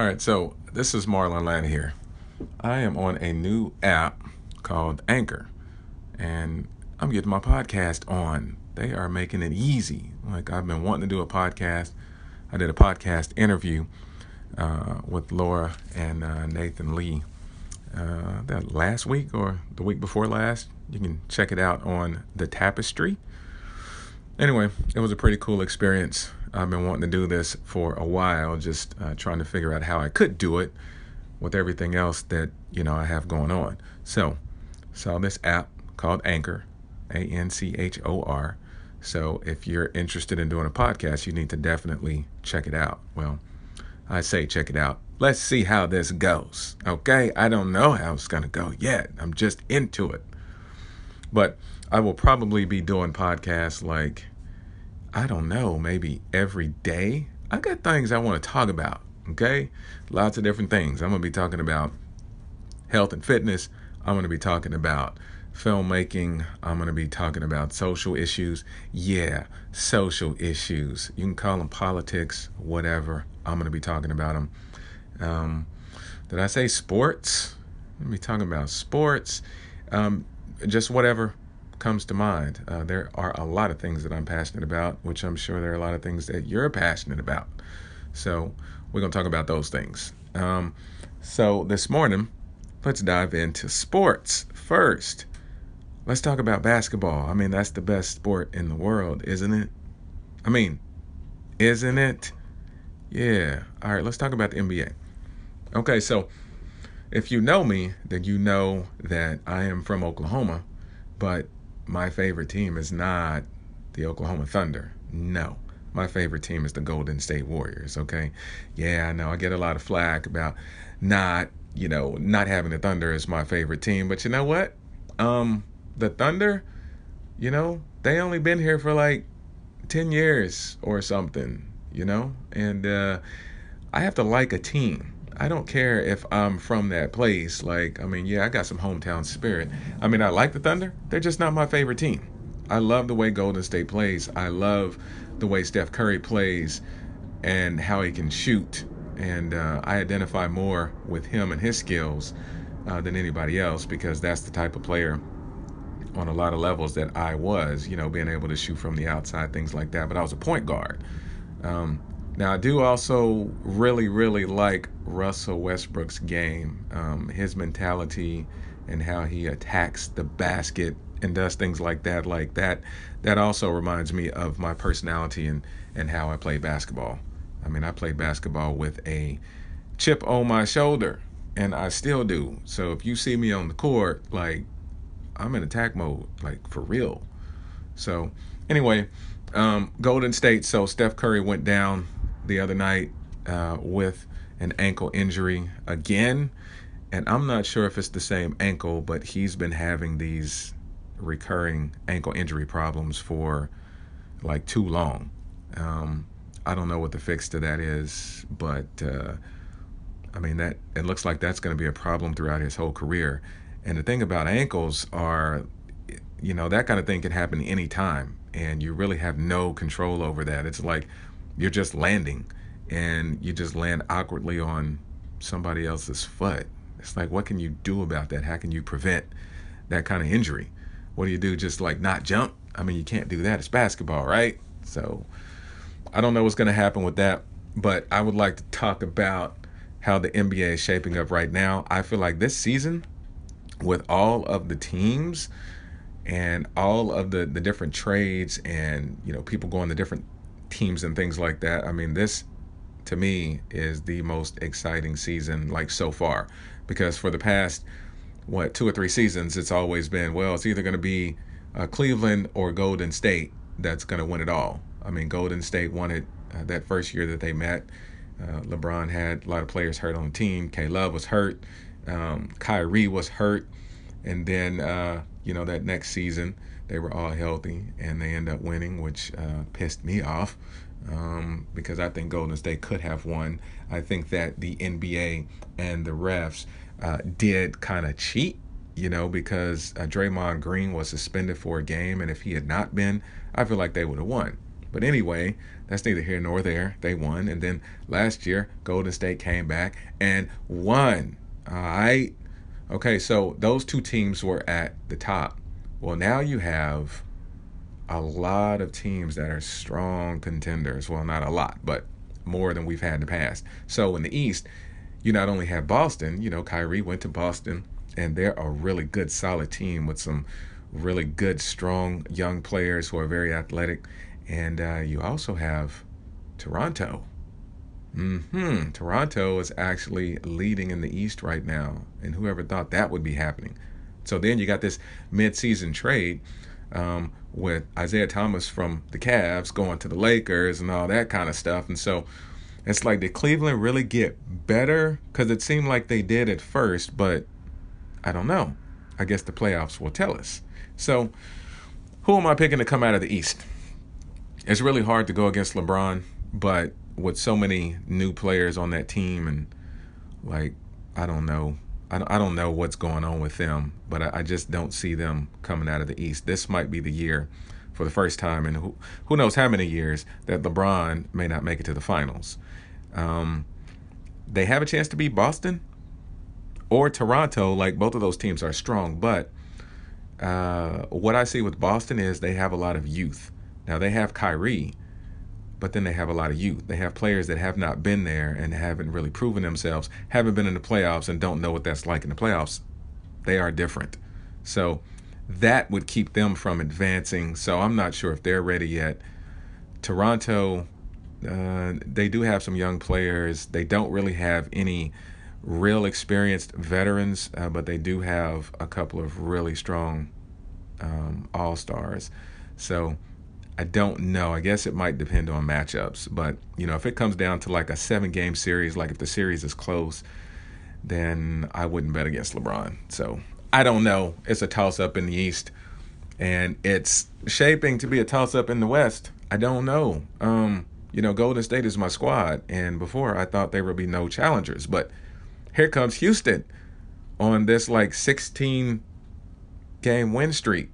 All right, so this is Marlon Ladd here. I am on a new app called Anchor, and I'm getting my podcast on. They are making it easy. Like I've been wanting to do a podcast. I did a podcast interview uh, with Laura and uh, Nathan Lee uh, that last week or the week before last. You can check it out on the Tapestry. Anyway, it was a pretty cool experience. I've been wanting to do this for a while, just uh, trying to figure out how I could do it with everything else that you know I have going on. So, saw this app called Anchor, A N C H O R. So, if you're interested in doing a podcast, you need to definitely check it out. Well, I say check it out. Let's see how this goes. Okay, I don't know how it's gonna go yet. I'm just into it, but I will probably be doing podcasts like I don't know, maybe every day. I got things I want to talk about, okay? Lots of different things. I'm going to be talking about health and fitness. I'm going to be talking about filmmaking. I'm going to be talking about social issues. Yeah, social issues. You can call them politics, whatever. I'm going to be talking about them. Um, did I say sports? Let me talking about sports. Um, just whatever comes to mind. Uh, there are a lot of things that I'm passionate about, which I'm sure there are a lot of things that you're passionate about. So we're going to talk about those things. Um, so this morning, let's dive into sports first. Let's talk about basketball. I mean, that's the best sport in the world, isn't it? I mean, isn't it? Yeah. All right, let's talk about the NBA. Okay, so if you know me, then you know that I am from Oklahoma, but my favorite team is not the Oklahoma Thunder. No. My favorite team is the Golden State Warriors, okay? Yeah, I know I get a lot of flack about not, you know, not having the Thunder as my favorite team, but you know what? Um the Thunder, you know, they only been here for like 10 years or something, you know? And uh I have to like a team. I don't care if I'm from that place. Like, I mean, yeah, I got some hometown spirit. I mean, I like the Thunder. They're just not my favorite team. I love the way Golden State plays. I love the way Steph Curry plays and how he can shoot. And uh, I identify more with him and his skills uh, than anybody else because that's the type of player on a lot of levels that I was, you know, being able to shoot from the outside, things like that. But I was a point guard. Um, now, I do also really, really like Russell Westbrook's game, um, his mentality, and how he attacks the basket and does things like that. Like that, that also reminds me of my personality and and how I play basketball. I mean, I play basketball with a chip on my shoulder, and I still do. So if you see me on the court, like I'm in attack mode, like for real. So anyway, um, Golden State. So Steph Curry went down the other night uh, with an ankle injury again. And I'm not sure if it's the same ankle, but he's been having these recurring ankle injury problems for like too long. Um, I don't know what the fix to that is, but uh, I mean that it looks like that's going to be a problem throughout his whole career. And the thing about ankles are, you know, that kind of thing can happen anytime, and you really have no control over that. It's like you're just landing and you just land awkwardly on somebody else's foot. It's like, what can you do about that? How can you prevent that kind of injury? What do you do? Just like not jump? I mean, you can't do that. It's basketball, right? So I don't know what's going to happen with that, but I would like to talk about how the NBA is shaping up right now. I feel like this season, with all of the teams and all of the, the different trades and, you know, people going to different teams and things like that. I mean, this to me is the most exciting season like so far because for the past what two or three seasons it's always been well it's either going to be uh, Cleveland or Golden State that's going to win it all. I mean, Golden State won it uh, that first year that they met. Uh, LeBron had a lot of players hurt on the team. K Love was hurt. Um, Kyrie was hurt. And then, uh, you know, that next season, they were all healthy and they end up winning, which uh, pissed me off um, because I think Golden State could have won. I think that the NBA and the refs uh, did kind of cheat, you know, because uh, Draymond Green was suspended for a game, and if he had not been, I feel like they would have won. But anyway, that's neither here nor there. They won. And then last year, Golden State came back and won. All right. Okay, so those two teams were at the top. Well, now you have a lot of teams that are strong contenders. Well, not a lot, but more than we've had in the past. So in the East, you not only have Boston, you know, Kyrie went to Boston, and they're a really good, solid team with some really good, strong young players who are very athletic. And uh, you also have Toronto. Hmm. Toronto is actually leading in the East right now, and whoever thought that would be happening. So then you got this mid-season trade um, with Isaiah Thomas from the Cavs going to the Lakers and all that kind of stuff, and so it's like did Cleveland really get better? Because it seemed like they did at first, but I don't know. I guess the playoffs will tell us. So, who am I picking to come out of the East? It's really hard to go against LeBron, but with so many new players on that team, and like, I don't know. I don't know what's going on with them, but I just don't see them coming out of the East. This might be the year for the first time in who, who knows how many years that LeBron may not make it to the finals. Um, they have a chance to beat Boston or Toronto. Like both of those teams are strong, but uh, what I see with Boston is they have a lot of youth. Now they have Kyrie, but then they have a lot of youth. They have players that have not been there and haven't really proven themselves, haven't been in the playoffs, and don't know what that's like in the playoffs. They are different. So that would keep them from advancing. So I'm not sure if they're ready yet. Toronto, uh, they do have some young players. They don't really have any real experienced veterans, uh, but they do have a couple of really strong um, all stars. So I don't know. I guess it might depend on matchups. But, you know, if it comes down to like a seven game series, like if the series is close, then I wouldn't bet against LeBron. So I don't know. It's a toss up in the East, and it's shaping to be a toss up in the West. I don't know. Um, you know, Golden State is my squad, and before I thought there would be no challengers, but here comes Houston on this like 16 game win streak.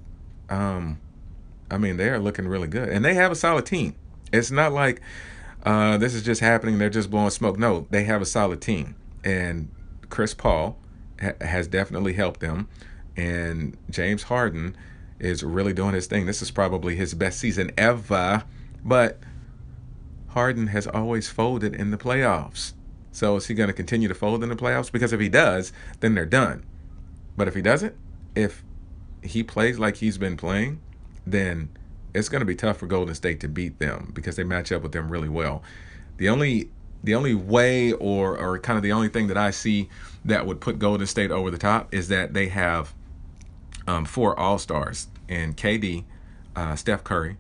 Um, I mean, they are looking really good, and they have a solid team. It's not like uh, this is just happening; they're just blowing smoke. No, they have a solid team, and Chris Paul ha- has definitely helped them. And James Harden is really doing his thing. This is probably his best season ever. But Harden has always folded in the playoffs. So is he going to continue to fold in the playoffs? Because if he does, then they're done. But if he doesn't, if he plays like he's been playing, then it's going to be tough for Golden State to beat them because they match up with them really well. The only the only way or or kind of the only thing that I see that would put Golden State over the top is that they have um, four All Stars in KD, uh, Steph Curry,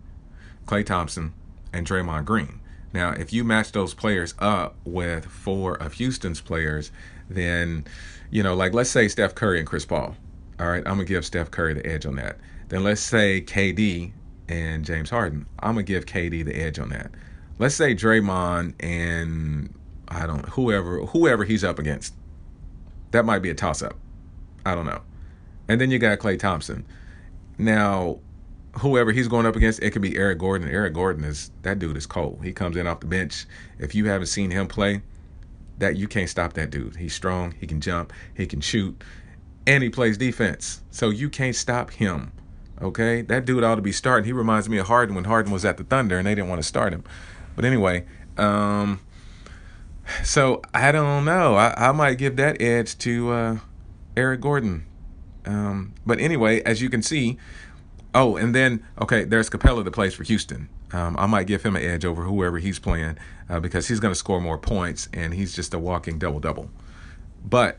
Klay Thompson, and Draymond Green. Now, if you match those players up with four of Houston's players, then you know, like let's say Steph Curry and Chris Paul. All right, I'm gonna give Steph Curry the edge on that. Then let's say KD and James Harden. I'm gonna give KD the edge on that let's say Draymond and I don't whoever whoever he's up against. That might be a toss up. I don't know. And then you got Klay Thompson. Now, whoever he's going up against, it could be Eric Gordon. Eric Gordon is that dude is cold. He comes in off the bench. If you haven't seen him play, that you can't stop that dude. He's strong, he can jump, he can shoot, and he plays defense. So you can't stop him. Okay? That dude ought to be starting. He reminds me of Harden when Harden was at the Thunder and they didn't want to start him. But anyway, um, so I don't know. I, I might give that edge to uh, Eric Gordon. Um, but anyway, as you can see, oh, and then okay, there's Capela that plays for Houston. Um, I might give him an edge over whoever he's playing uh, because he's going to score more points and he's just a walking double double. But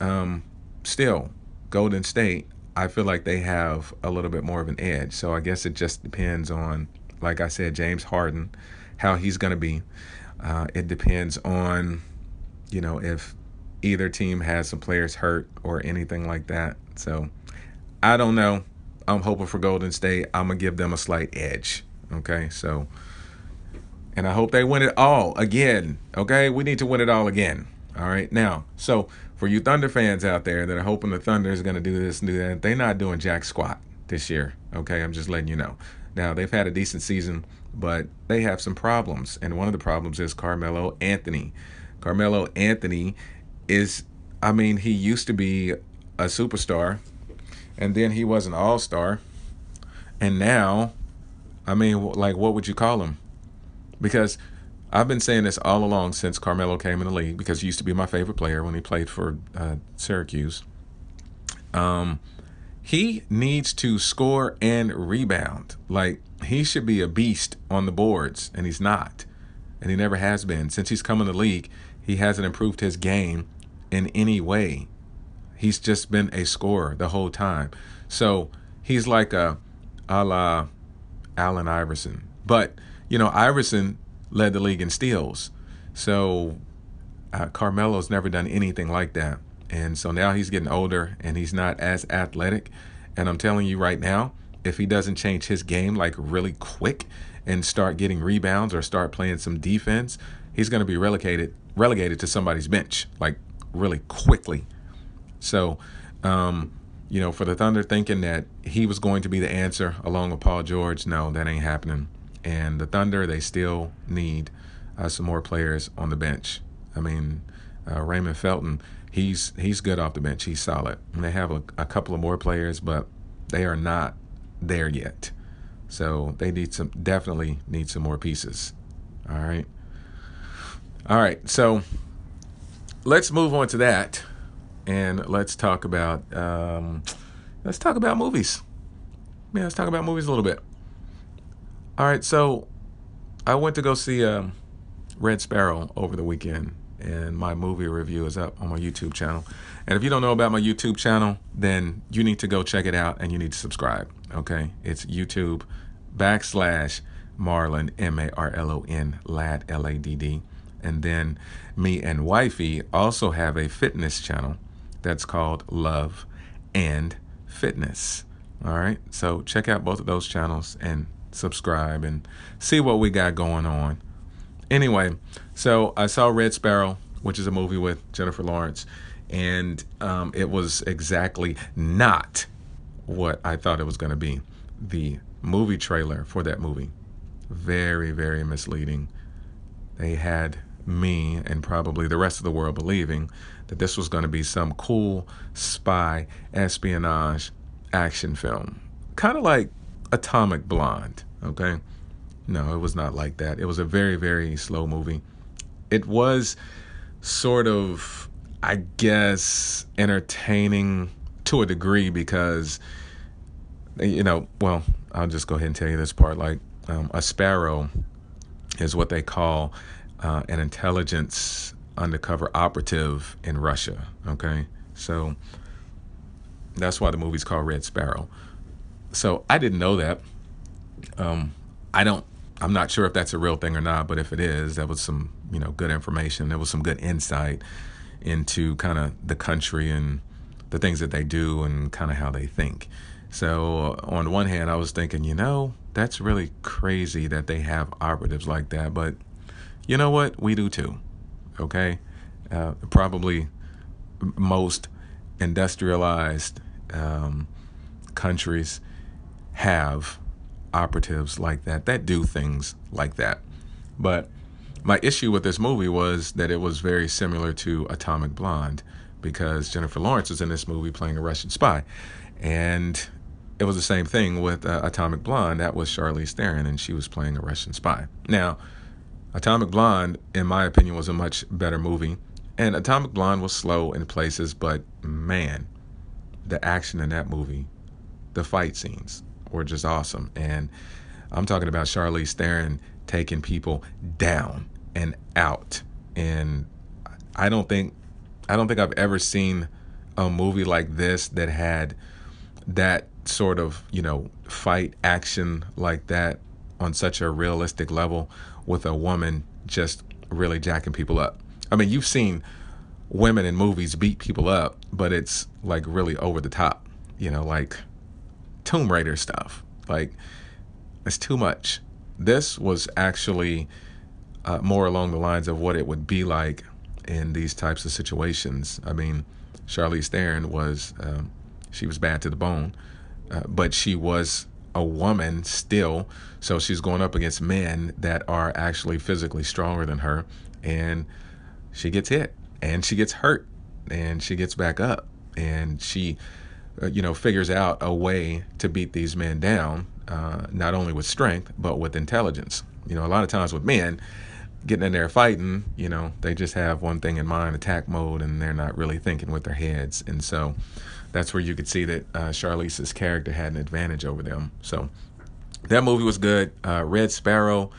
um, still, Golden State, I feel like they have a little bit more of an edge. So I guess it just depends on, like I said, James Harden how he's going to be. Uh, it depends on, you know, if either team has some players hurt or anything like that. So I don't know. I'm hoping for Golden State. I'm going to give them a slight edge. Okay. So, and I hope they win it all again. Okay. We need to win it all again. All right. Now, so for you Thunder fans out there that are hoping the Thunder is going to do this and do that, they're not doing jack squat this year. Okay. I'm just letting you know. Now, they've had a decent season but they have some problems. And one of the problems is Carmelo Anthony. Carmelo Anthony is, I mean, he used to be a superstar, and then he was an all star. And now, I mean, like, what would you call him? Because I've been saying this all along since Carmelo came in the league, because he used to be my favorite player when he played for uh, Syracuse. Um, he needs to score and rebound. Like, he should be a beast on the boards, and he's not. And he never has been. Since he's come in the league, he hasn't improved his game in any way. He's just been a scorer the whole time. So he's like a a la Allen Iverson. But, you know, Iverson led the league in steals. So uh, Carmelo's never done anything like that. And so now he's getting older and he's not as athletic. And I'm telling you right now, if he doesn't change his game like really quick and start getting rebounds or start playing some defense, he's going to be relegated relegated to somebody's bench like really quickly. So, um, you know, for the Thunder thinking that he was going to be the answer along with Paul George, no, that ain't happening. And the Thunder, they still need uh, some more players on the bench. I mean, uh, Raymond Felton, he's he's good off the bench. He's solid. And they have a, a couple of more players, but they are not there yet. So they need some definitely need some more pieces. All right. All right. So let's move on to that, and let's talk about um, let's talk about movies. Yeah, let's talk about movies a little bit. All right. So I went to go see um, Red Sparrow over the weekend, and my movie review is up on my YouTube channel. And if you don't know about my YouTube channel, then you need to go check it out and you need to subscribe. Okay, it's YouTube backslash Marlon M A R L O N Ladd L A D D, and then me and wifey also have a fitness channel that's called Love and Fitness. All right, so check out both of those channels and subscribe and see what we got going on. Anyway, so I saw Red Sparrow, which is a movie with Jennifer Lawrence, and um, it was exactly not what I thought it was going to be. The movie trailer for that movie, very, very misleading. They had me and probably the rest of the world believing that this was going to be some cool spy espionage action film, kind of like Atomic Blonde, okay? No, it was not like that. It was a very, very slow movie. It was sort of, I guess, entertaining to a degree because, you know, well, I'll just go ahead and tell you this part. Like, um, a sparrow is what they call uh, an intelligence undercover operative in Russia. Okay, so that's why the movie's called Red Sparrow. So I didn't know that. Um, I don't I'm not sure if that's a real thing or not, but if it is, that was some, you know, good information. There was some good insight into kind of the country and the things that they do and kind of how they think. So, on one hand, I was thinking, you know, that's really crazy that they have operatives like that, but you know what? We do too. Okay? Uh, probably most industrialized um, countries have operatives like that that do things like that. But my issue with this movie was that it was very similar to Atomic Blonde because Jennifer Lawrence was in this movie playing a Russian spy. And it was the same thing with uh, Atomic Blonde. That was Charlize Theron, and she was playing a Russian spy. Now, Atomic Blonde, in my opinion, was a much better movie. And Atomic Blonde was slow in places, but man, the action in that movie, the fight scenes, were just awesome. And I'm talking about Charlize Theron taking people down and out. And I don't think I don't think I've ever seen a movie like this that had that sort of, you know, fight action like that on such a realistic level with a woman just really jacking people up. I mean, you've seen women in movies beat people up, but it's like really over the top, you know, like Tomb Raider stuff. Like, it's too much. This was actually uh, more along the lines of what it would be like in these types of situations. I mean, Charlize Theron was um, she was bad to the bone, uh, but she was a woman still, so she's going up against men that are actually physically stronger than her, and she gets hit and she gets hurt and she gets back up and she, uh, you know, figures out a way to beat these men down, uh, not only with strength but with intelligence. You know, a lot of times with men, getting in there fighting, you know, they just have one thing in mind, attack mode, and they're not really thinking with their heads. And so that's where you could see that uh, Charlize's character had an advantage over them. So that movie was good. Uh, Red Sparrow.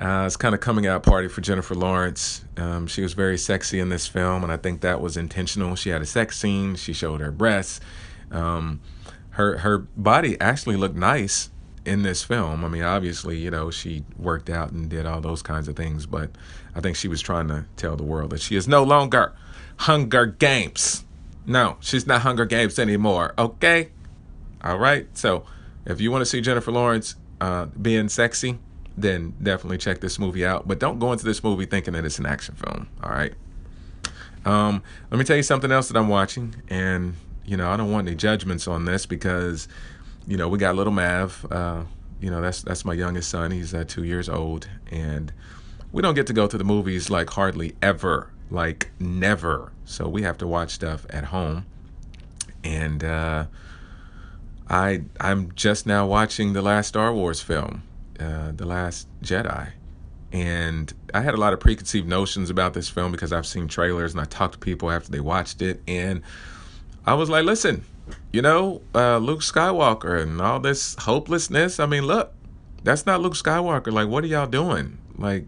Uh, it's kind of coming out party for Jennifer Lawrence. Um, she was very sexy in this film, and I think that was intentional. She had a sex scene. She showed her breasts. Um, her her body actually looked nice in this film. I mean, obviously, you know, she worked out and did all those kinds of things, but I think she was trying to tell the world that she is no longer Hunger Games. No, she's not Hunger Games anymore. Okay, all right. So, if you want to see Jennifer Lawrence uh, being sexy, then definitely check this movie out. But don't go into this movie thinking that it's an action film. All right. Um, let me tell you something else that I'm watching, and you know, I don't want any judgments on this because you know, we got little Mav. Uh, you know, that's that's my youngest son. He's uh, two years old, and we don't get to go to the movies like hardly ever, like never. So we have to watch stuff at home, and uh, I I'm just now watching the last Star Wars film, uh, the Last Jedi, and I had a lot of preconceived notions about this film because I've seen trailers and I talked to people after they watched it, and I was like, listen you know, uh, Luke Skywalker and all this hopelessness. I mean, look, that's not Luke Skywalker. Like, what are y'all doing? Like,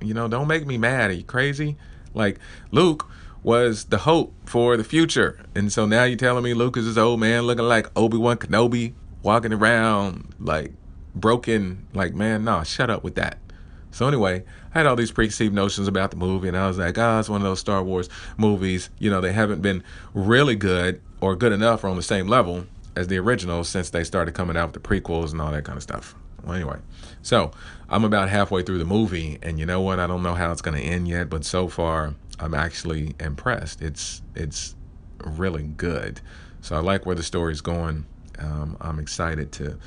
you know, don't make me mad. Are you crazy? Like, Luke was the hope for the future. And so now you're telling me Luke is this old man looking like Obi Wan Kenobi, walking around like broken. Like, man, nah, shut up with that. So anyway, I had all these preconceived notions about the movie, and I was like, oh, it's one of those Star Wars movies. You know, they haven't been really good or good enough or on the same level as the original since they started coming out with the prequels and all that kind of stuff. Well, anyway, so I'm about halfway through the movie, and you know what? I don't know how it's going to end yet, but so far I'm actually impressed. It's it's really good. So I like where the story's going. Um, I'm excited to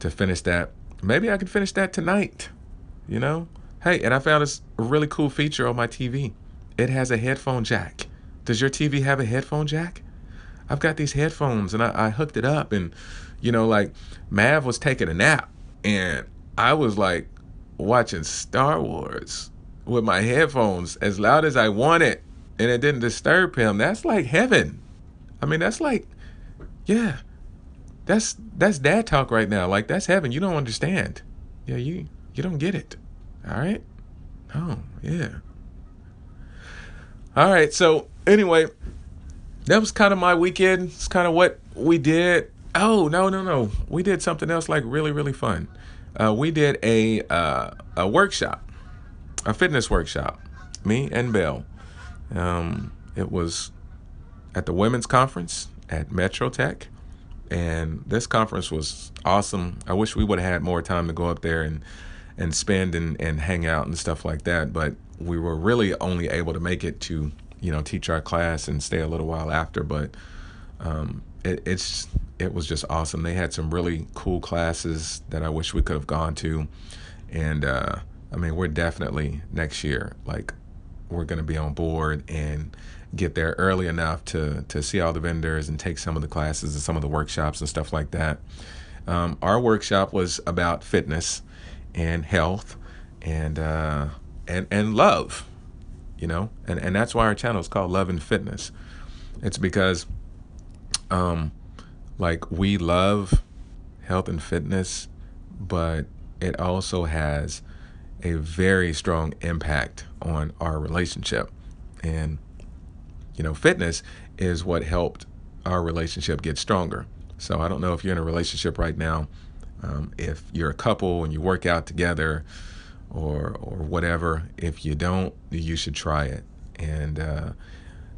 to finish that. Maybe I can finish that tonight you know? Hey, and I found this really cool feature on my TV. It has a headphone jack. Does your TV have a headphone jack? I've got these headphones and I, I hooked it up and you know, like Mav was taking a nap and I was like watching Star Wars with my headphones as loud as I wanted and it didn't disturb him. That's like heaven. I mean, that's like, yeah, that's that's dad talk right now. Like that's heaven. You don't understand. Yeah, you you don't get it. All right? Oh, yeah. All right. So, anyway, that was kind of my weekend. It's kind of what we did. Oh, no, no, no. We did something else like really, really fun. Uh, we did a uh, a workshop, a fitness workshop. Me and Belle. Um, it was at the women's conference at Metro Tech, and this conference was awesome. I wish we would have had more time to go up there and and spend and, and hang out and stuff like that. But we were really only able to make it to, you know, teach our class and stay a little while after. But um, it, it's it was just awesome. They had some really cool classes that I wish we could have gone to. And uh, I mean, we're definitely next year, like, we're going to be on board and get there early enough to to see all the vendors and take some of the classes and some of the workshops and stuff like that. Um, our workshop was about fitness and health and uh, and and love, you know, and and that's why our channel is called Love and Fitness. It's because, um, like we love health and fitness, but it also has a very strong impact on our relationship, and you know, fitness is what helped our relationship get stronger. So I don't know if you're in a relationship right now um, if you're a couple and you work out together or or whatever, if you don't, you should try it. And uh,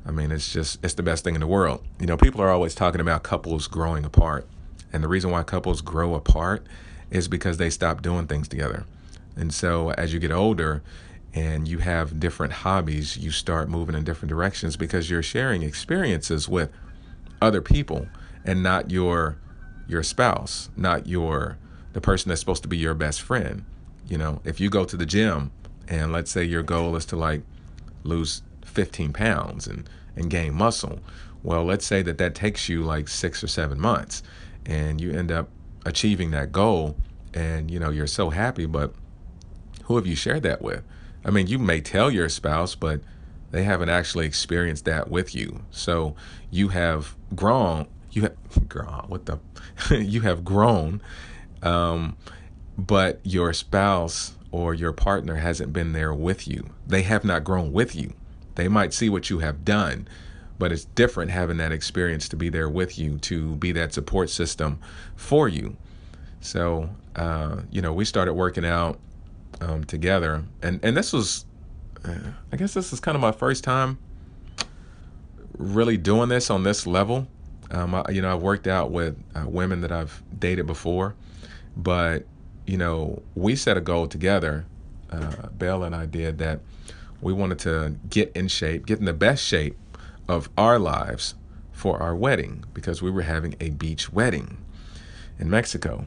I mean, it's just it's the best thing in the world. You know, people are always talking about couples growing apart, and the reason why couples grow apart is because they stop doing things together. And so as you get older and you have different hobbies, you start moving in different directions because you're sharing experiences with other people and not your your spouse, not your the person that's supposed to be your best friend. You know, if you go to the gym and let's say your goal is to like lose 15 pounds and and gain muscle, well, let's say that that takes you like six or seven months, and you end up achieving that goal, and you know you're so happy, but who have you shared that with? I mean, you may tell your spouse, but they haven't actually experienced that with you. So you have grown. You have grown. What the? you have grown, um, but your spouse or your partner hasn't been there with you. They have not grown with you. They might see what you have done, but it's different having that experience to be there with you, to be that support system for you. So, uh, you know, we started working out um, together, and and this was, uh, I guess, this is kind of my first time really doing this on this level. Um, I, you know, I've worked out with uh, women that I've dated before, but you know, we set a goal together. Uh, Belle and I did that. We wanted to get in shape, get in the best shape of our lives for our wedding because we were having a beach wedding in Mexico.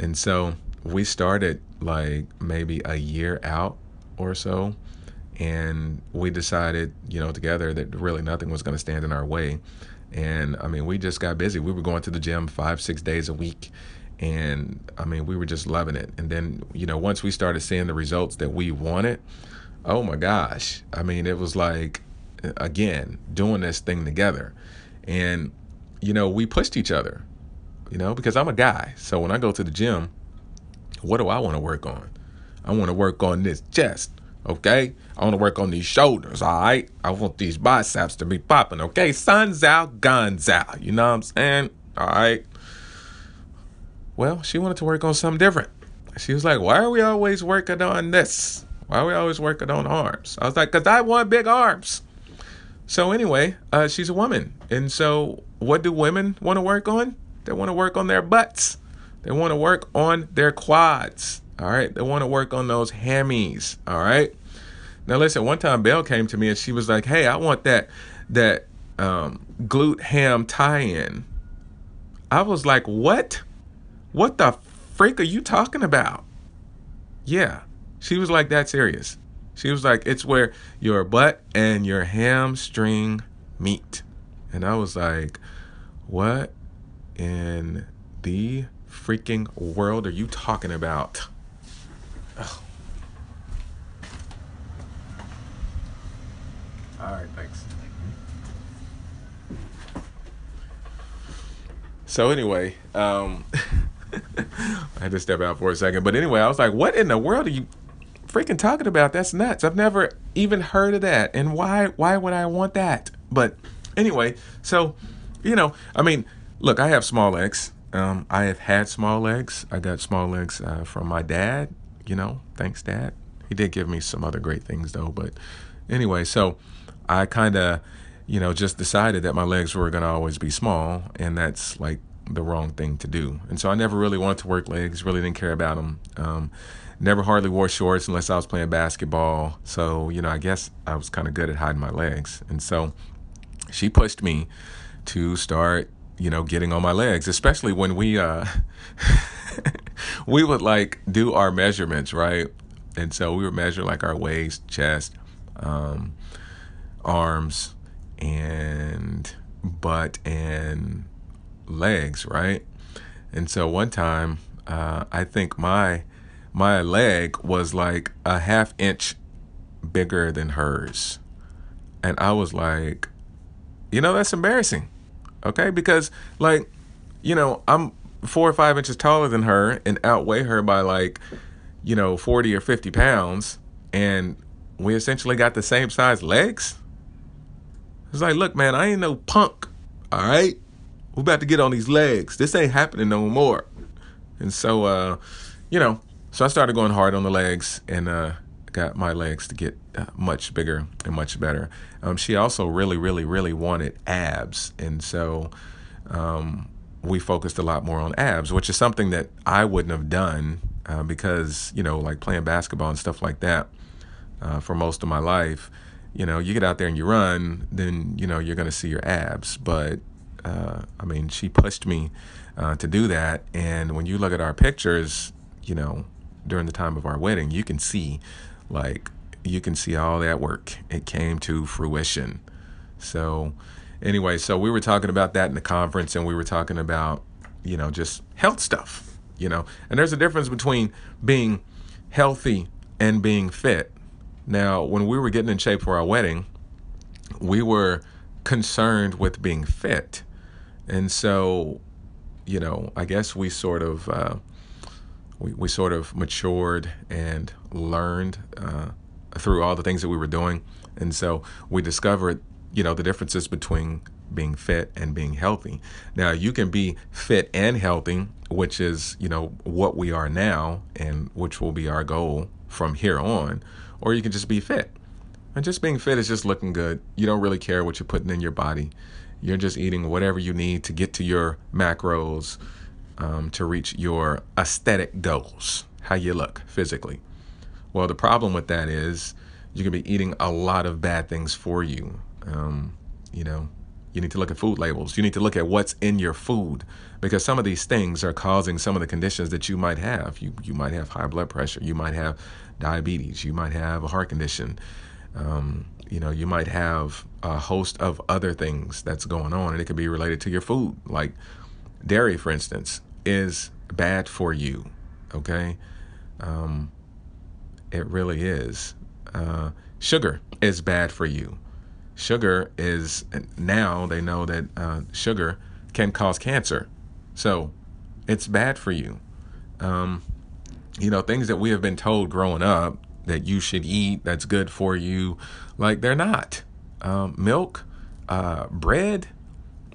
And so we started like maybe a year out or so. And we decided, you know, together that really nothing was going to stand in our way. And I mean, we just got busy. We were going to the gym five, six days a week. And I mean, we were just loving it. And then, you know, once we started seeing the results that we wanted, oh my gosh. I mean, it was like, again, doing this thing together. And, you know, we pushed each other, you know, because I'm a guy. So when I go to the gym, what do I want to work on? I want to work on this chest, okay? I want to work on these shoulders, all right? I want these biceps to be popping, okay? Sun's out, guns out. You know what I'm saying? All right. Well, she wanted to work on something different. She was like, Why are we always working on this? Why are we always working on arms? I was like, Because I want big arms. So, anyway, uh, she's a woman. And so, what do women want to work on? They want to work on their butts. They want to work on their quads. All right. They want to work on those hammies. All right. Now listen, one time Belle came to me and she was like, Hey, I want that that um, glute ham tie-in. I was like, What? What the freak are you talking about? Yeah. She was like that serious. She was like, It's where your butt and your hamstring meet. And I was like, What in the freaking world are you talking about? Ugh. All right, thanks. So anyway, um, I had to step out for a second, but anyway, I was like, "What in the world are you freaking talking about? That's nuts! I've never even heard of that, and why? Why would I want that?" But anyway, so you know, I mean, look, I have small legs. Um, I have had small legs. I got small legs uh, from my dad. You know, thanks, Dad. He did give me some other great things though. But anyway, so I kind of, you know, just decided that my legs were gonna always be small, and that's like the wrong thing to do. And so I never really wanted to work legs. Really didn't care about them. Um, never hardly wore shorts unless I was playing basketball. So you know, I guess I was kind of good at hiding my legs. And so she pushed me to start you know, getting on my legs, especially when we uh we would like do our measurements, right? And so we would measure like our waist, chest, um, arms, and butt and legs, right? And so one time, uh, I think my my leg was like a half inch bigger than hers, and I was like, you know, that's embarrassing okay? Because like, you know, I'm four or five inches taller than her and outweigh her by like, you know, forty or fifty pounds, and we essentially got the same size legs. It's like, look, man, I ain't no punk. All right, We're about to get on these legs. This ain't happening no more. And so, uh, you know, so I started going hard on the legs, and uh, got my legs to get uh, much bigger and much better. Um, she also really, really, really wanted abs, and so um, we focused a lot more on abs, which is something that I wouldn't have done uh, because you know, like playing basketball and stuff like that uh, for most of my life. You know, you get out there and you run, then you know you're going to see your abs, but uh, I mean, she pushed me uh, to do that. And when you look at our pictures, you know, during the time of our wedding, you can see, like, you can see all that work. It came to fruition. So, anyway, so we were talking about that in the conference, and we were talking about, you know, just health stuff, you know, and there's a difference between being healthy and being fit. Now, when we were getting in shape for our wedding, we were concerned with being fit. And so, you know, I guess we sort of uh, we, we sort of matured and learned uh, through all the things that we were doing. And so we discovered, you know, the differences between being fit and being healthy. Now, you can be fit and healthy, which is, you know, what we are now and which will be our goal from here on, or you can just be fit. And just being fit is just looking good. You don't really care what you're putting in your body. You're just eating whatever you need to get to your macros um, to reach your aesthetic goals, how you look physically. Well, the problem with that is you can be eating a lot of bad things for you. Um, you know, you need to look at food labels. You need to look at what's in your food because some of these things are causing some of the conditions that you might have. You you might have high blood pressure. You might have diabetes. You might have a heart condition. Um, you know, you might have a host of other things that's going on, and it could be related to your food. Like dairy, for instance, is bad for you. Okay, um, it really is. Uh, sugar is bad for you. Sugar is now they know that uh, sugar can cause cancer, so it's bad for you. Um, you know, things that we have been told growing up that you should eat that's good for you, like they're not. Um, milk, uh, bread,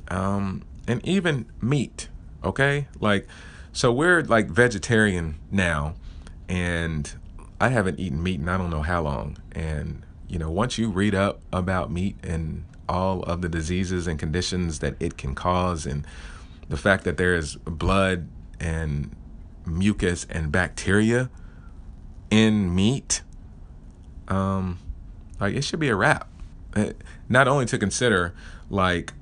um, and even meat. Okay, like so we're like vegetarian now, and I haven't eaten meat in I don't know how long. And you know, once you read up about meat and all of the diseases and conditions that it can cause, and the fact that there is blood and mucus and bacteria in meat, um, like it should be a wrap. Uh, not only to consider like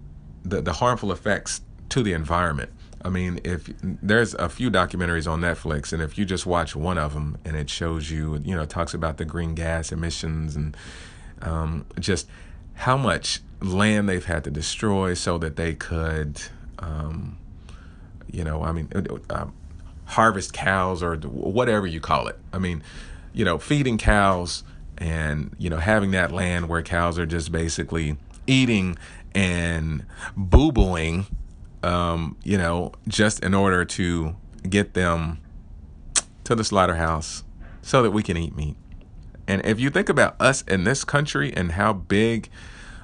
the the harmful effects to the environment. I mean, if there's a few documentaries on Netflix, and if you just watch one of them, and it shows you, you know, talks about the green gas emissions and um, just how much land they've had to destroy so that they could, um, you know, I mean, uh, harvest cows or whatever you call it. I mean, you know, feeding cows and, you know, having that land where cows are just basically eating and boo booing, um, you know, just in order to get them to the slaughterhouse so that we can eat meat. And if you think about us in this country and how big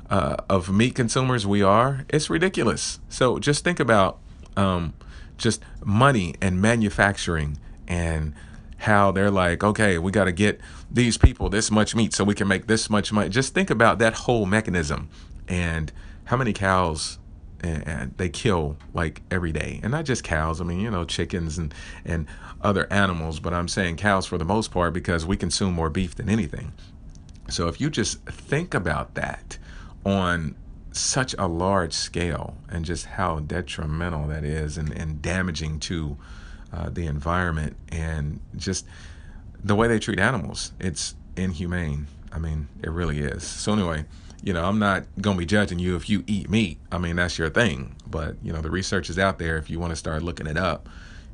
uh, of meat consumers we are, it's ridiculous. So just think about um, just money and manufacturing and how they're like, okay, we got to get these people this much meat so we can make this much money. Just think about that whole mechanism and how many cows and they kill like every day and not just cows i mean you know chickens and and other animals but i'm saying cows for the most part because we consume more beef than anything so if you just think about that on such a large scale and just how detrimental that is and, and damaging to uh, the environment and just the way they treat animals. It's inhumane. I mean, it really is. So, anyway, you know, I'm not going to be judging you if you eat meat. I mean, that's your thing. But, you know, the research is out there if you want to start looking it up.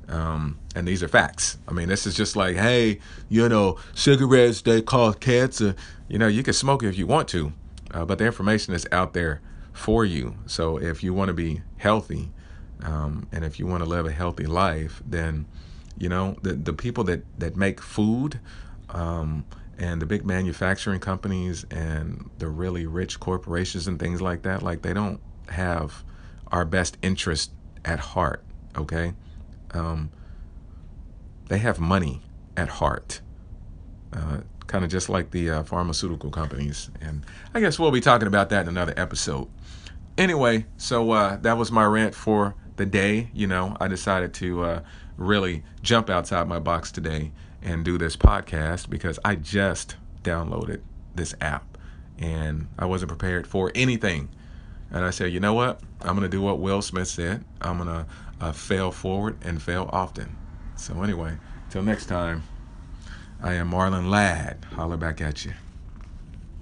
Um, and these are facts. I mean, this is just like, hey, you know, cigarettes, they cause cancer. You know, you can smoke if you want to, uh, but the information is out there for you. So if you want to be healthy um, and if you want to live a healthy life, then, you know, the, the people that, that make food um, and the big manufacturing companies and the really rich corporations and things like that, like they don't have our best interest at heart, okay? Um, they have money at heart. Uh, kind of just like the uh, pharmaceutical companies. And I guess we'll be talking about that in another episode. Anyway, so uh, that was my rant for the day. You know, I decided to uh, really jump outside my box today and do this podcast because I just downloaded this app and I wasn't prepared for anything. And I said, you know what? I'm going to do what Will Smith said. I'm going to uh, fail forward and fail often. So, anyway, till next time, I am Marlon Ladd. Holler back at you.